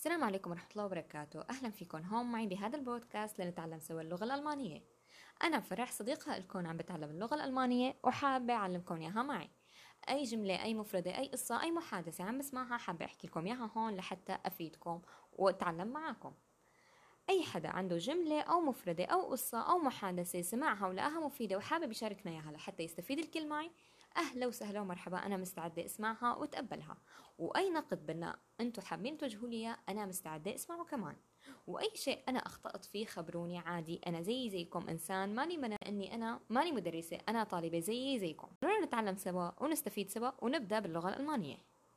السلام عليكم ورحمة الله وبركاته. أهلا فيكم هون معي بهذا البودكاست لنتعلم سوا اللغة الألمانية. أنا فرح صديقة لكم عم بتعلم اللغة الألمانية وحابة أعلمكم إياها معي. أي جملة أي مفردة أي قصة أي محادثة عم بسمعها حابة أحكي لكم إياها هون لحتى أفيدكم وأتعلم معكم أي حدا عنده جملة أو مفردة أو قصة أو محادثة سمعها ولقاها مفيدة وحابب يشاركنا إياها لحتى يستفيد الكل معي أهلا وسهلا ومرحبا أنا مستعدة أسمعها وأتقبلها. وأي نقد بناء أنتم حابين توجهوا لي أنا مستعدة أسمعه كمان. وأي شيء أنا أخطأت فيه خبروني عادي أنا زي زيكم إنسان ماني منع أني أنا ماني مدرسة أنا طالبة زي زيكم. نتعلم سوا ونستفيد سوا ونبدأ باللغة الألمانية.